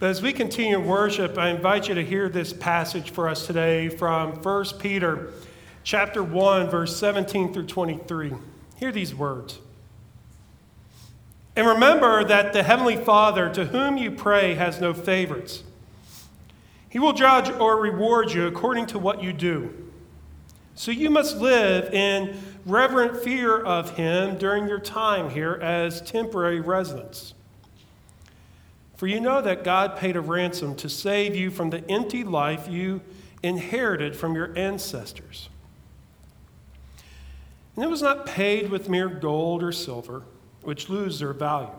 But as we continue worship, I invite you to hear this passage for us today from 1 Peter chapter 1 verse 17 through 23. Hear these words. And remember that the heavenly Father to whom you pray has no favorites. He will judge or reward you according to what you do. So you must live in reverent fear of him during your time here as temporary residents. For you know that God paid a ransom to save you from the empty life you inherited from your ancestors. And it was not paid with mere gold or silver, which lose their value.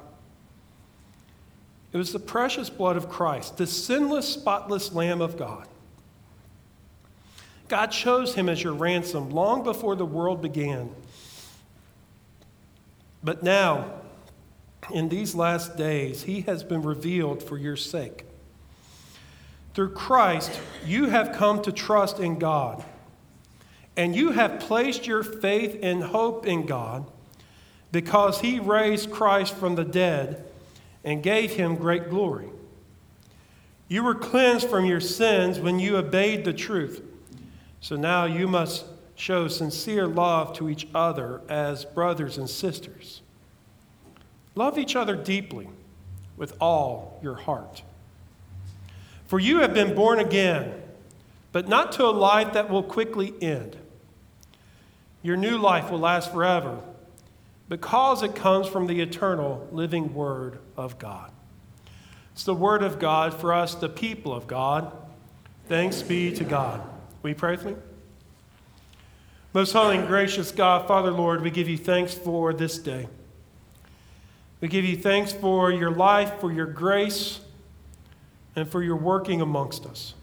It was the precious blood of Christ, the sinless, spotless Lamb of God. God chose him as your ransom long before the world began. But now, in these last days, he has been revealed for your sake. Through Christ, you have come to trust in God, and you have placed your faith and hope in God because he raised Christ from the dead and gave him great glory. You were cleansed from your sins when you obeyed the truth. So now you must show sincere love to each other as brothers and sisters. Love each other deeply with all your heart. For you have been born again, but not to a life that will quickly end. Your new life will last forever because it comes from the eternal living Word of God. It's the Word of God for us, the people of God. Thanks be to God. Will you pray with me? Most holy and gracious God, Father, Lord, we give you thanks for this day. We give you thanks for your life, for your grace, and for your working amongst us.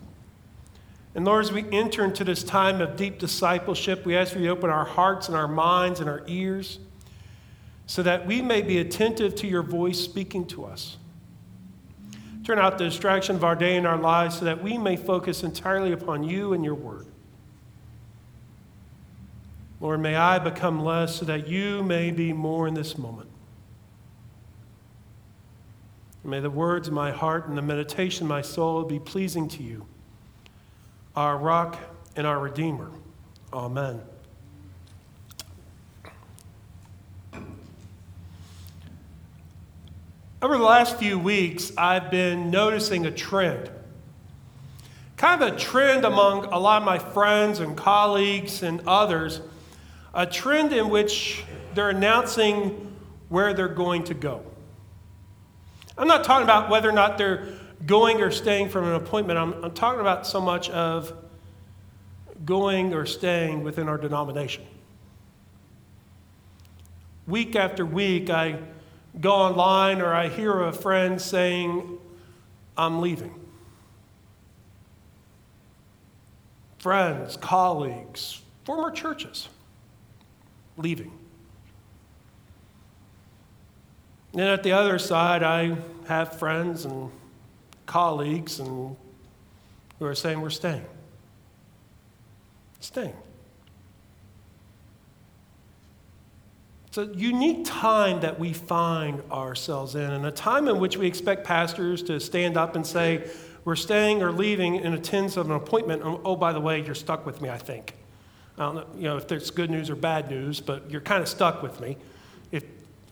And Lord, as we enter into this time of deep discipleship, we ask for you to open our hearts and our minds and our ears so that we may be attentive to your voice speaking to us. Turn out the distraction of our day and our lives so that we may focus entirely upon you and your word. Lord, may I become less so that you may be more in this moment. May the words of my heart and the meditation of my soul be pleasing to you, our rock and our redeemer. Amen. Over the last few weeks, I've been noticing a trend. Kind of a trend among a lot of my friends and colleagues and others, a trend in which they're announcing where they're going to go. I'm not talking about whether or not they're going or staying from an appointment. I'm, I'm talking about so much of going or staying within our denomination. Week after week, I go online or I hear a friend saying, I'm leaving. Friends, colleagues, former churches, leaving. And at the other side, I have friends and colleagues and who are saying we're staying. Staying. It's a unique time that we find ourselves in, and a time in which we expect pastors to stand up and say, We're staying or leaving in attendance of an appointment. Oh, oh, by the way, you're stuck with me, I think. I don't know, you know if there's good news or bad news, but you're kind of stuck with me.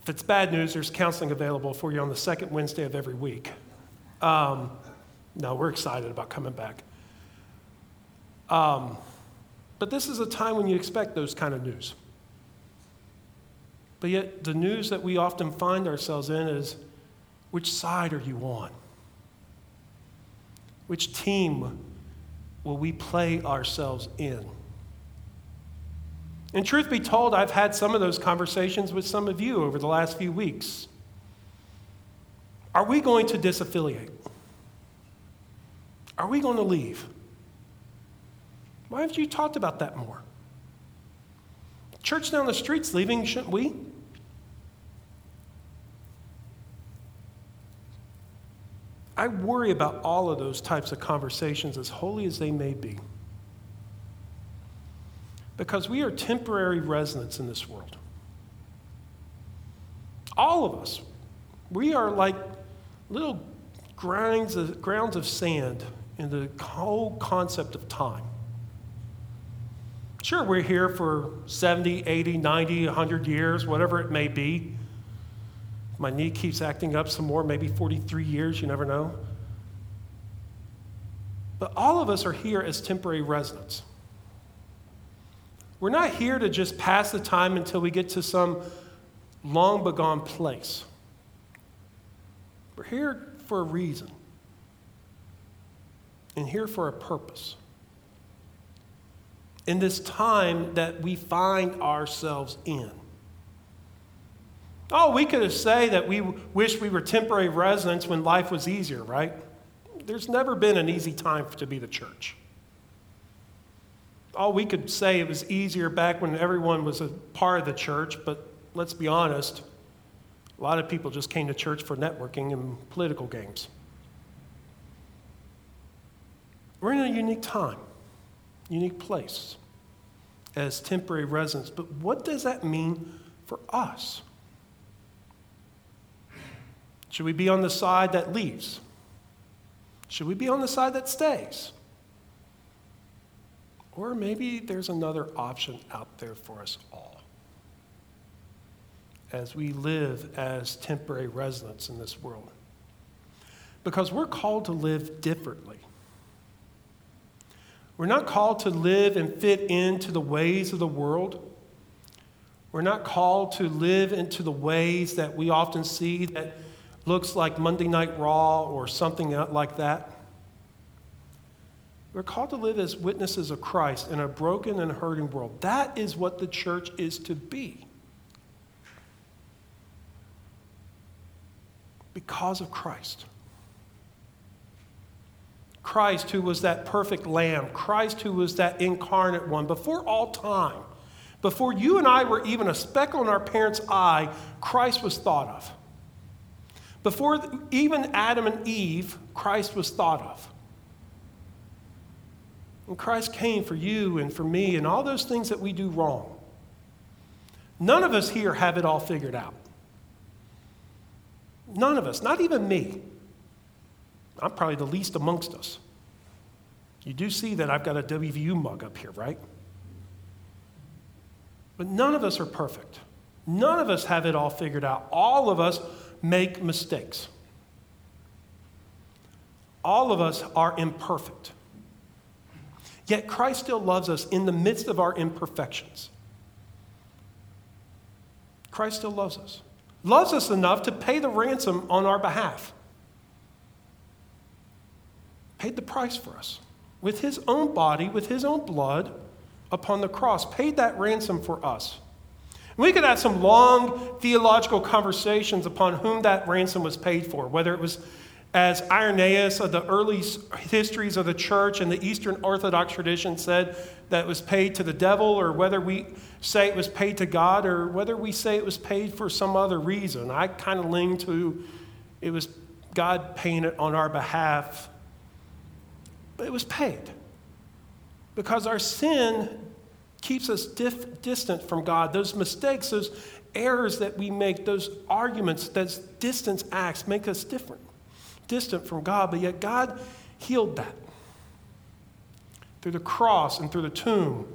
If it's bad news, there's counseling available for you on the second Wednesday of every week. Um, no, we're excited about coming back. Um, but this is a time when you expect those kind of news. But yet, the news that we often find ourselves in is which side are you on? Which team will we play ourselves in? And truth be told, I've had some of those conversations with some of you over the last few weeks. Are we going to disaffiliate? Are we going to leave? Why haven't you talked about that more? Church down the street's leaving, shouldn't we? I worry about all of those types of conversations, as holy as they may be because we are temporary residents in this world. All of us. We are like little grounds of, grounds of sand in the whole concept of time. Sure, we're here for 70, 80, 90, 100 years, whatever it may be. My knee keeps acting up some more, maybe 43 years, you never know. But all of us are here as temporary residents. We're not here to just pass the time until we get to some long begone place. We're here for a reason and here for a purpose. In this time that we find ourselves in. Oh, we could have say that we wish we were temporary residents when life was easier, right? There's never been an easy time to be the church. Oh, we could say it was easier back when everyone was a part of the church, but let's be honest, a lot of people just came to church for networking and political games. We're in a unique time, unique place as temporary residents, but what does that mean for us? Should we be on the side that leaves? Should we be on the side that stays? Or maybe there's another option out there for us all as we live as temporary residents in this world. Because we're called to live differently. We're not called to live and fit into the ways of the world. We're not called to live into the ways that we often see that looks like Monday Night Raw or something like that. We're called to live as witnesses of Christ in a broken and hurting world. That is what the church is to be. Because of Christ. Christ, who was that perfect lamb, Christ, who was that incarnate one, before all time, before you and I were even a speck on our parents' eye, Christ was thought of. Before even Adam and Eve, Christ was thought of. And Christ came for you and for me and all those things that we do wrong. None of us here have it all figured out. None of us, not even me. I'm probably the least amongst us. You do see that I've got a WVU mug up here, right? But none of us are perfect. None of us have it all figured out. All of us make mistakes. All of us are imperfect. Yet Christ still loves us in the midst of our imperfections. Christ still loves us. Loves us enough to pay the ransom on our behalf. Paid the price for us with his own body, with his own blood upon the cross, paid that ransom for us. We could have some long theological conversations upon whom that ransom was paid for, whether it was as Irenaeus of the early histories of the church and the Eastern Orthodox tradition said that was paid to the devil, or whether we say it was paid to God, or whether we say it was paid for some other reason. I kind of lean to it was God paying it on our behalf, but it was paid because our sin keeps us dif- distant from God. Those mistakes, those errors that we make, those arguments, those distance acts make us different, distant from God. But yet God healed that through the cross and through the tomb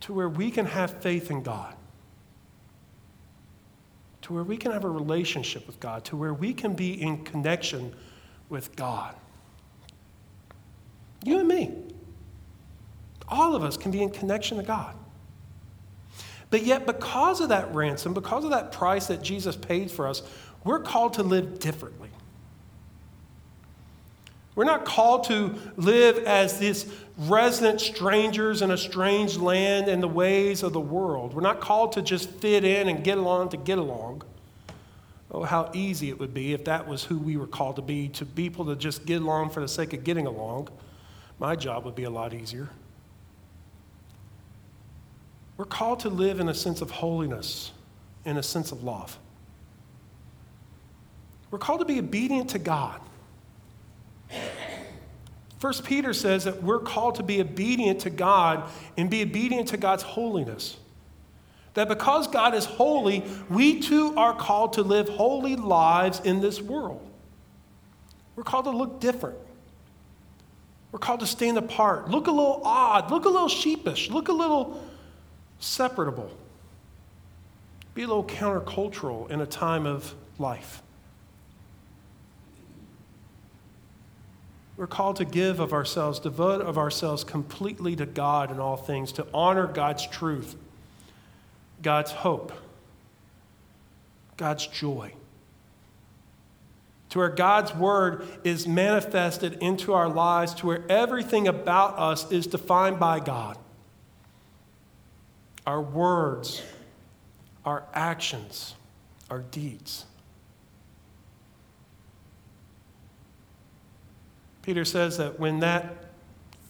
to where we can have faith in God. To where we can have a relationship with God, to where we can be in connection with God. You and me. All of us can be in connection to God. But yet, because of that ransom, because of that price that Jesus paid for us, we're called to live differently. We're not called to live as these resident strangers in a strange land in the ways of the world. We're not called to just fit in and get along to get along. Oh, how easy it would be if that was who we were called to be, to people to just get along for the sake of getting along. My job would be a lot easier. We're called to live in a sense of holiness, in a sense of love. We're called to be obedient to God. First Peter says that we're called to be obedient to God and be obedient to God's holiness. That because God is holy, we too are called to live holy lives in this world. We're called to look different. We're called to stand apart, look a little odd, look a little sheepish, look a little separatable, be a little countercultural in a time of life. We're called to give of ourselves, devote of ourselves completely to God in all things, to honor God's truth, God's hope, God's joy. To where God's word is manifested into our lives, to where everything about us is defined by God. Our words, our actions, our deeds. Peter says that when that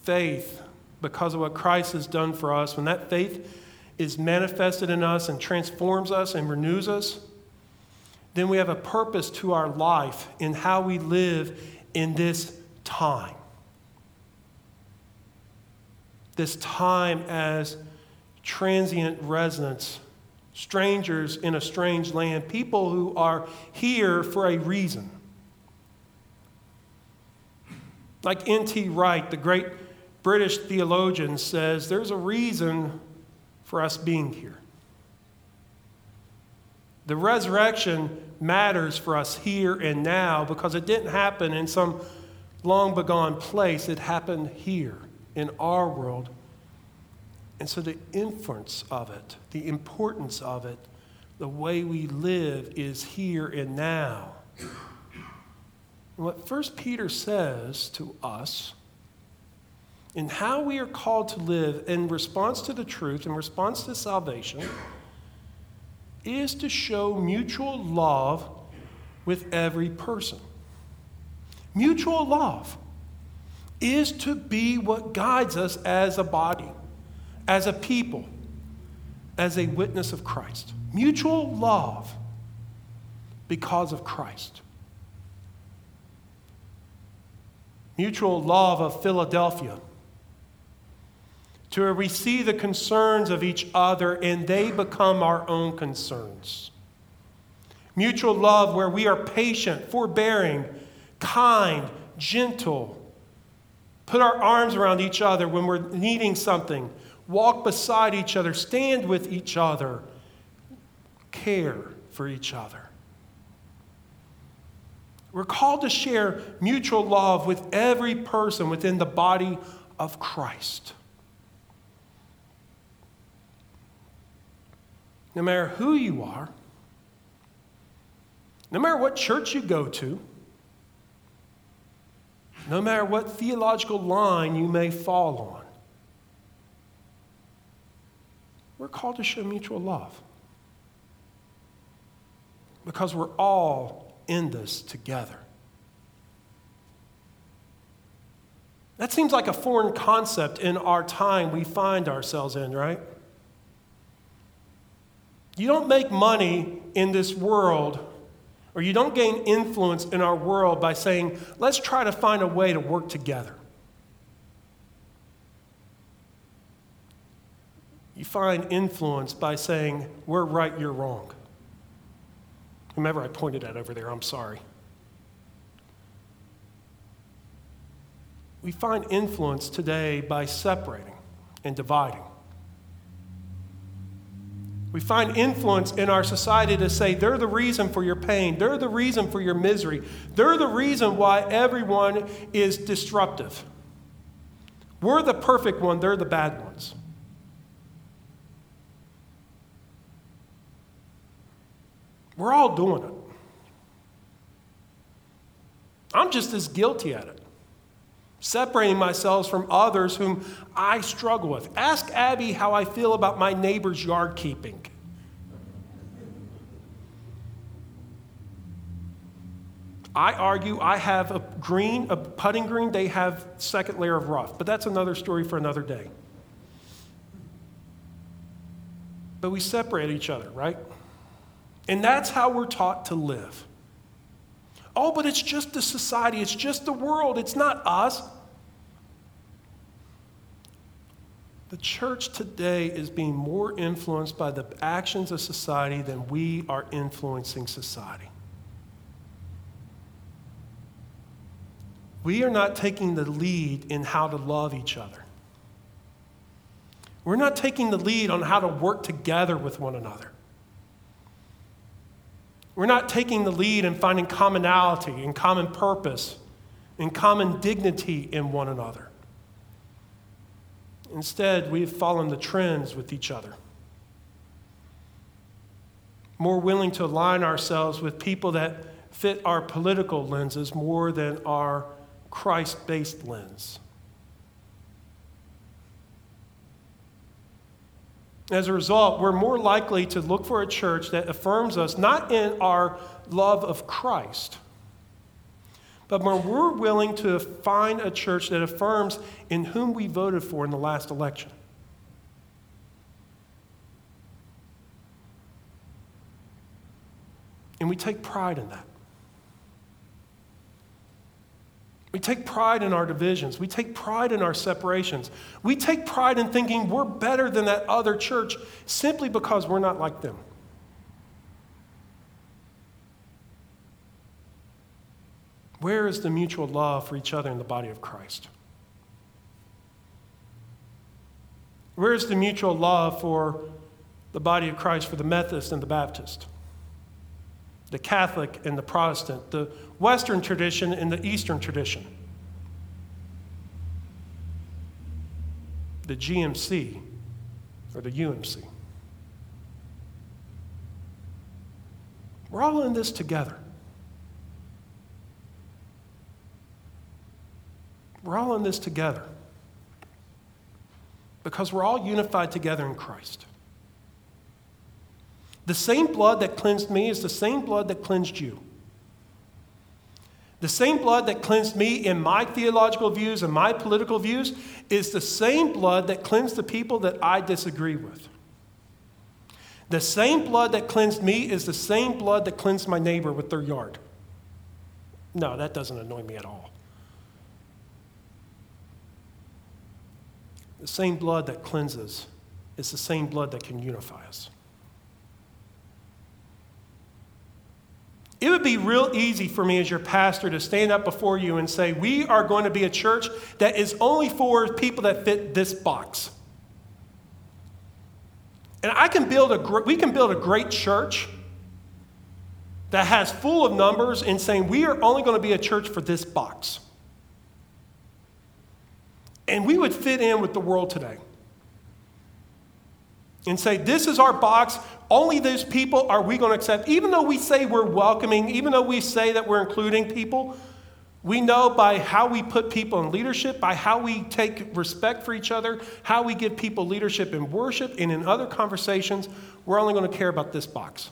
faith, because of what Christ has done for us, when that faith is manifested in us and transforms us and renews us, then we have a purpose to our life in how we live in this time. This time as transient residents, strangers in a strange land, people who are here for a reason. Like N.T. Wright, the great British theologian, says there's a reason for us being here. The resurrection matters for us here and now because it didn't happen in some long begone place, it happened here in our world. And so the influence of it, the importance of it, the way we live is here and now. And what First Peter says to us and how we are called to live in response to the truth, in response to salvation, is to show mutual love with every person. Mutual love is to be what guides us as a body, as a people, as a witness of Christ. Mutual love because of Christ. mutual love of Philadelphia, to see the concerns of each other and they become our own concerns. Mutual love where we are patient, forbearing, kind, gentle, put our arms around each other when we're needing something, walk beside each other, stand with each other, care for each other. We're called to share mutual love with every person within the body of Christ. No matter who you are, no matter what church you go to, no matter what theological line you may fall on, we're called to show mutual love. Because we're all in this together. That seems like a foreign concept in our time we find ourselves in, right? You don't make money in this world, or you don't gain influence in our world by saying, let's try to find a way to work together. You find influence by saying, we're right, you're wrong. Whomever I pointed at over there, I'm sorry. We find influence today by separating and dividing. We find influence in our society to say they're the reason for your pain, they're the reason for your misery, they're the reason why everyone is disruptive. We're the perfect one, they're the bad ones. We're all doing it. I'm just as guilty at it. Separating myself from others whom I struggle with. Ask Abby how I feel about my neighbor's yard keeping. I argue I have a green, a putting green, they have second layer of rough, but that's another story for another day. But we separate each other, right? And that's how we're taught to live. Oh, but it's just the society, it's just the world, it's not us. The church today is being more influenced by the actions of society than we are influencing society. we are not taking the lead in how to love each other. We're not taking the lead on how to work together with one another. We're not taking the lead in finding commonality and common purpose and common dignity in one another. Instead, we've fallen the trends with each other. More willing to align ourselves with people that fit our political lenses more than our Christ based lens. As a result, we're more likely to look for a church that affirms us not in our love of Christ, but when we're willing to find a church that affirms in whom we voted for in the last election. And we take pride in that. We take pride in our divisions. We take pride in our separations. We take pride in thinking we're better than that other church simply because we're not like them. Where is the mutual love for each other in the body of Christ? Where is the mutual love for the body of Christ for the Methodist and the Baptist? The Catholic and the Protestant, the Western tradition and the Eastern tradition, the GMC or the UMC. We're all in this together. We're all in this together because we're all unified together in Christ. The same blood that cleansed me is the same blood that cleansed you. The same blood that cleansed me in my theological views and my political views is the same blood that cleansed the people that I disagree with. The same blood that cleansed me is the same blood that cleansed my neighbor with their yard. No, that doesn't annoy me at all. The same blood that cleanses is the same blood that can unify us. It would be real easy for me as your pastor to stand up before you and say, We are going to be a church that is only for people that fit this box. And I can build a, we can build a great church that has full of numbers and saying, We are only going to be a church for this box. And we would fit in with the world today and say, This is our box. Only those people are we going to accept. Even though we say we're welcoming, even though we say that we're including people, we know by how we put people in leadership, by how we take respect for each other, how we give people leadership in worship and in other conversations, we're only going to care about this box.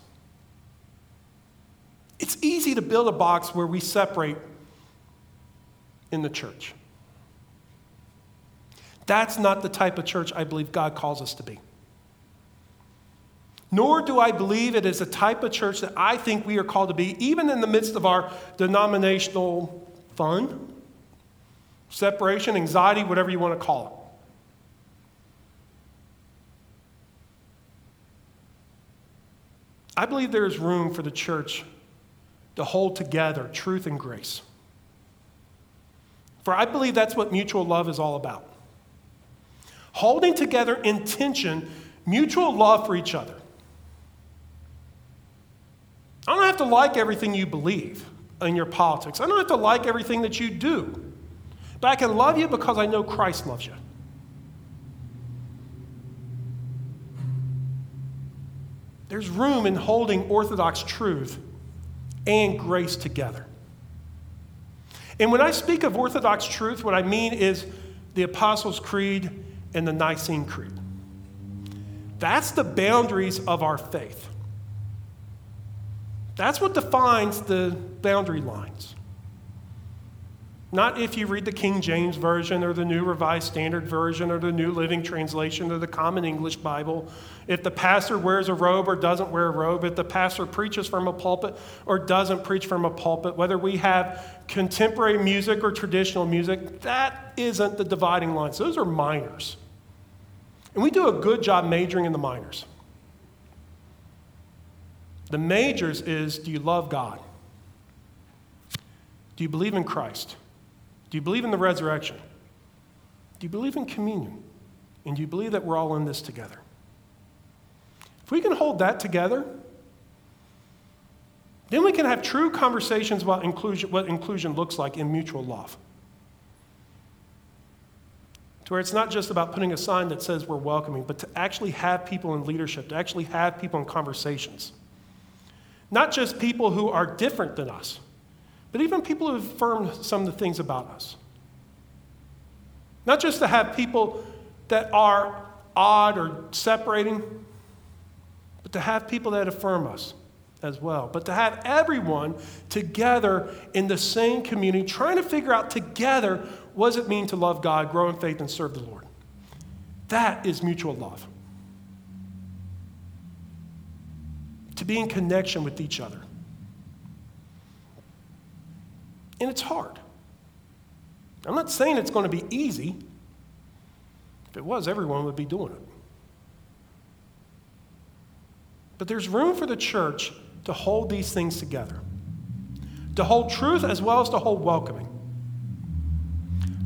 It's easy to build a box where we separate in the church. That's not the type of church I believe God calls us to be. Nor do I believe it is a type of church that I think we are called to be, even in the midst of our denominational fun, separation, anxiety, whatever you want to call it. I believe there is room for the church to hold together truth and grace. For I believe that's what mutual love is all about. Holding together in tension, mutual love for each other. I don't have to like everything you believe in your politics. I don't have to like everything that you do. But I can love you because I know Christ loves you. There's room in holding Orthodox truth and grace together. And when I speak of Orthodox truth, what I mean is the Apostles' Creed and the Nicene Creed. That's the boundaries of our faith. That's what defines the boundary lines. Not if you read the King James Version or the New Revised Standard Version or the New Living Translation or the Common English Bible. If the pastor wears a robe or doesn't wear a robe. If the pastor preaches from a pulpit or doesn't preach from a pulpit. Whether we have contemporary music or traditional music, that isn't the dividing lines. Those are minors. And we do a good job majoring in the minors. The majors is do you love God? Do you believe in Christ? Do you believe in the resurrection? Do you believe in communion? And do you believe that we're all in this together? If we can hold that together, then we can have true conversations about inclusion, what inclusion looks like in mutual love. To where it's not just about putting a sign that says we're welcoming, but to actually have people in leadership, to actually have people in conversations. Not just people who are different than us, but even people who affirm some of the things about us. Not just to have people that are odd or separating, but to have people that affirm us as well. But to have everyone together in the same community, trying to figure out together what does it mean to love God, grow in faith, and serve the Lord. That is mutual love. To be in connection with each other. And it's hard. I'm not saying it's going to be easy. If it was, everyone would be doing it. But there's room for the church to hold these things together, to hold truth as well as to hold welcoming.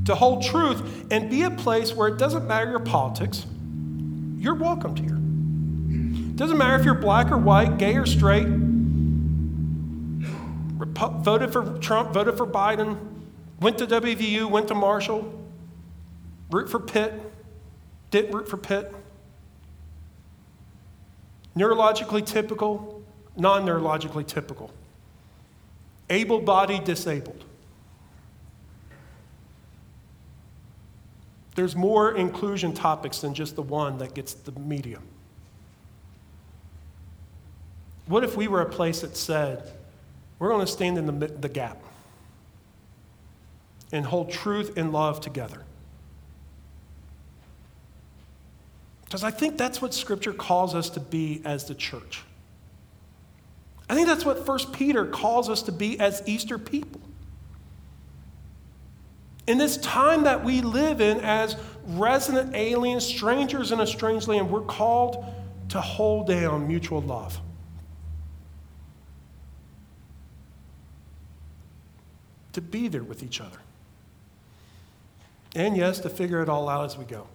To hold truth and be a place where it doesn't matter your politics, you're welcomed here. Doesn't matter if you're black or white, gay or straight, voted for Trump, voted for Biden, went to WVU, went to Marshall, root for Pitt, didn't root for Pitt. Neurologically typical, non neurologically typical. Able bodied, disabled. There's more inclusion topics than just the one that gets the media. What if we were a place that said, we're going to stand in the, the gap and hold truth and love together? Because I think that's what Scripture calls us to be as the church. I think that's what 1 Peter calls us to be as Easter people. In this time that we live in as resident aliens, strangers in a strange land, we're called to hold down mutual love. To be there with each other. And yes, to figure it all out as we go.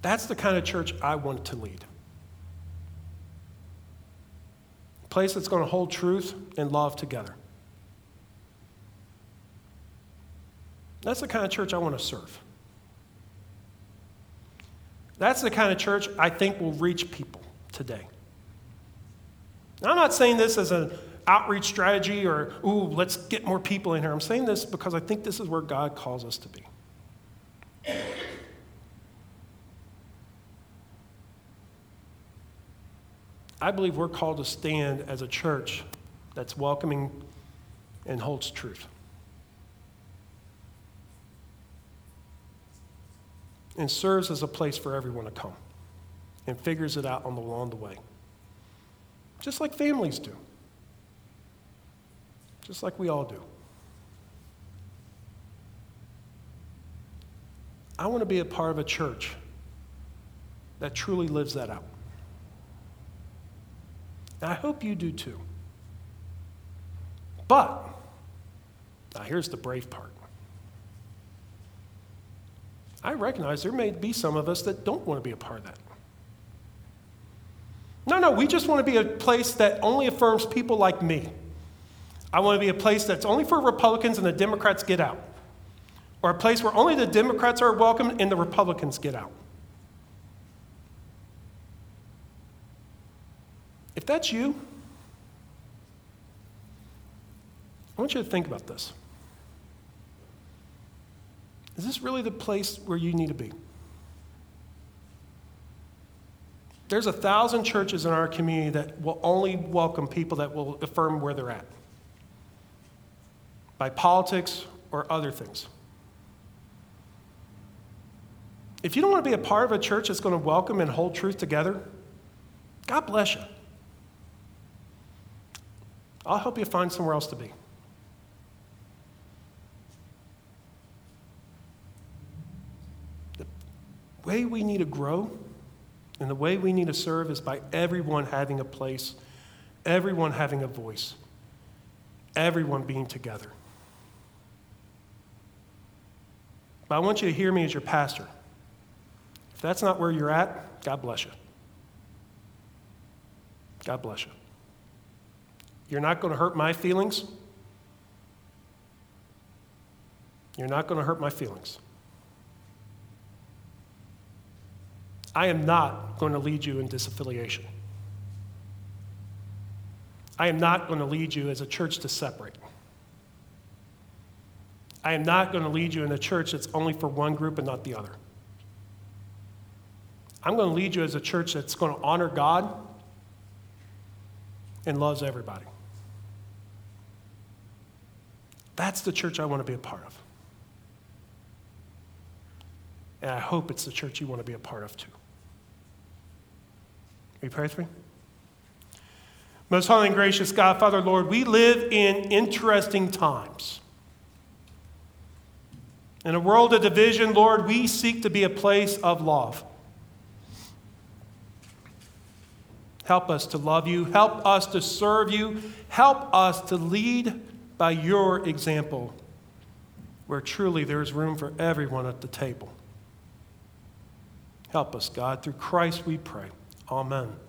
That's the kind of church I want to lead. A place that's going to hold truth and love together. That's the kind of church I want to serve. That's the kind of church I think will reach people today. I'm not saying this as an outreach strategy or, ooh, let's get more people in here. I'm saying this because I think this is where God calls us to be. I believe we're called to stand as a church that's welcoming and holds truth. And serves as a place for everyone to come and figures it out on the, along the way. Just like families do. Just like we all do. I want to be a part of a church that truly lives that out. And I hope you do too. But, now here's the brave part. I recognize there may be some of us that don't want to be a part of that. No, no, we just want to be a place that only affirms people like me. I want to be a place that's only for Republicans and the Democrats get out. Or a place where only the Democrats are welcome and the Republicans get out. If that's you, I want you to think about this. Is this really the place where you need to be? There's a thousand churches in our community that will only welcome people that will affirm where they're at by politics or other things. If you don't want to be a part of a church that's going to welcome and hold truth together, God bless you. I'll help you find somewhere else to be. The way we need to grow and the way we need to serve is by everyone having a place, everyone having a voice, everyone being together. But I want you to hear me as your pastor. If that's not where you're at, God bless you. God bless you. You're not going to hurt my feelings. You're not going to hurt my feelings. I am not going to lead you in disaffiliation. I am not going to lead you as a church to separate. I am not going to lead you in a church that's only for one group and not the other. I'm going to lead you as a church that's going to honor God and loves everybody. That's the church I want to be a part of. And I hope it's the church you want to be a part of too. You pray with me? Most holy and gracious God, Father, Lord, we live in interesting times. In a world of division, Lord, we seek to be a place of love. Help us to love you. Help us to serve you. Help us to lead by your example, where truly there is room for everyone at the table. Help us, God. Through Christ we pray. Amen.